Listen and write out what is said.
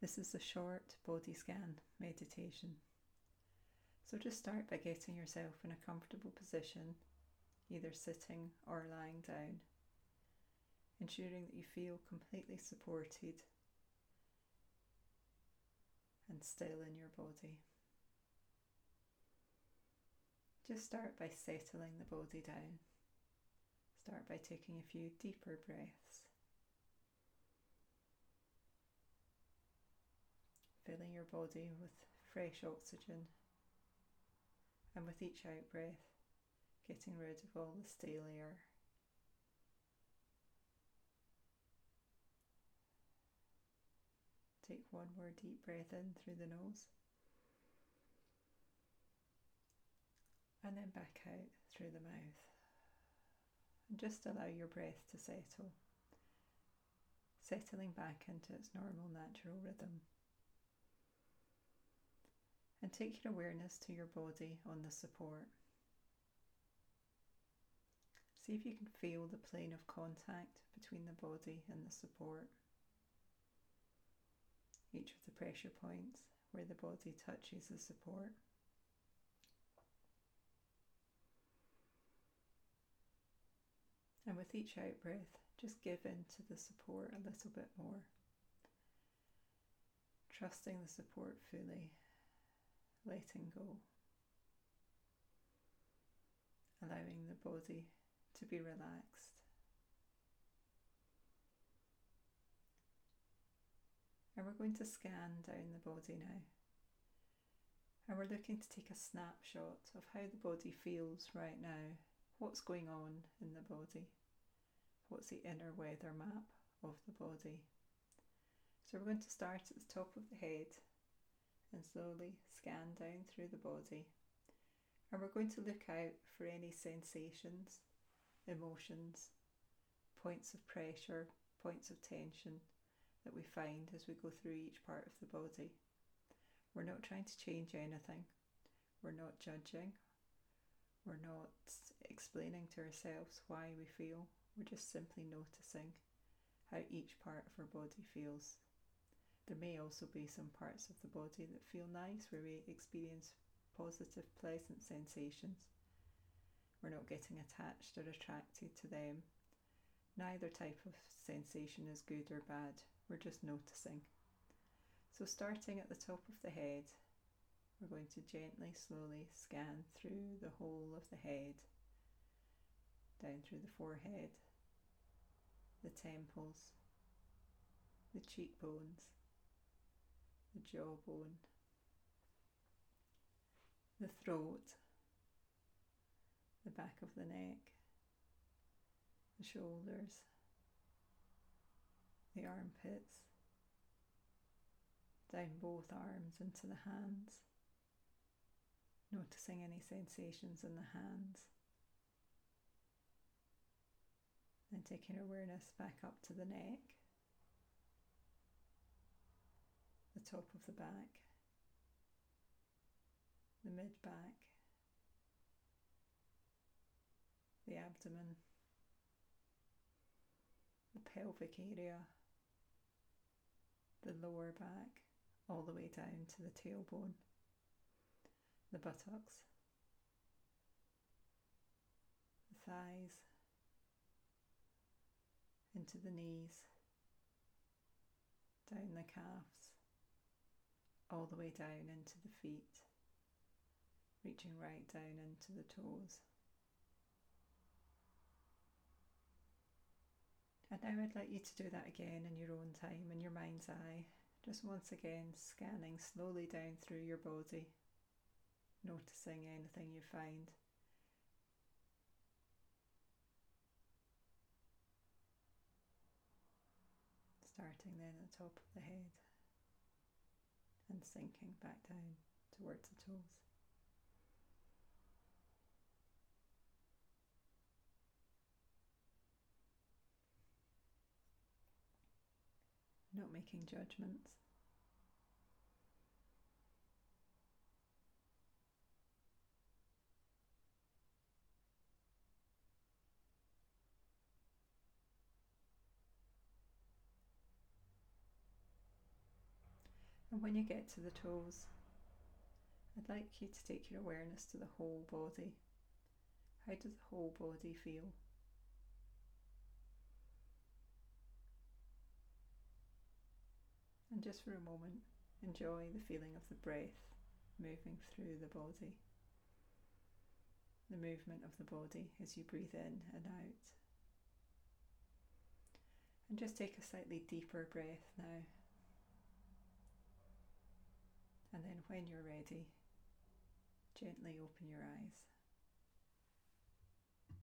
This is a short body scan meditation. So just start by getting yourself in a comfortable position, either sitting or lying down, ensuring that you feel completely supported and still in your body. Just start by settling the body down. Start by taking a few deeper breaths. Your body with fresh oxygen and with each out breath, getting rid of all the stale air. Take one more deep breath in through the nose. And then back out through the mouth. And just allow your breath to settle, settling back into its normal natural rhythm and take your awareness to your body on the support. See if you can feel the plane of contact between the body and the support. Each of the pressure points where the body touches the support. And with each out breath, just give in to the support a little bit more. Trusting the support fully letting go, allowing the body to be relaxed. And we're going to scan down the body now. And we're looking to take a snapshot of how the body feels right now, what's going on in the body, what's the inner weather map of the body. So we're going to start at the top of the head and slowly scan down through the body. And we're going to look out for any sensations, emotions, points of pressure, points of tension that we find as we go through each part of the body. We're not trying to change anything, we're not judging, we're not explaining to ourselves why we feel, we're just simply noticing how each part of our body feels. There may also be some parts of the body that feel nice where we experience positive, pleasant sensations. We're not getting attached or attracted to them. Neither type of sensation is good or bad, we're just noticing. So, starting at the top of the head, we're going to gently, slowly scan through the whole of the head, down through the forehead, the temples, the cheekbones, the jawbone, the throat, the back of the neck, the shoulders, the armpits, down both arms into the hands, noticing any sensations in the hands. Then taking awareness back up to the neck the top of the back, the mid back, the abdomen, the pelvic area, the lower back, all the way down to the tailbone, the buttocks, the thighs, into the knees, down the calves, all the way down into the feet, reaching right down into the toes. And now I'd like you to do that again in your own time, in your mind's eye. Just once again, scanning slowly down through your body, noticing anything you find. Starting then at the top of the head and sinking back down towards the toes. Not making judgments. And when you get to the toes, I'd like you to take your awareness to the whole body. How does the whole body feel? And just for a moment, enjoy the feeling of the breath moving through the body, the movement of the body as you breathe in and out. And just take a slightly deeper breath now. And then, when you're ready, gently open your eyes.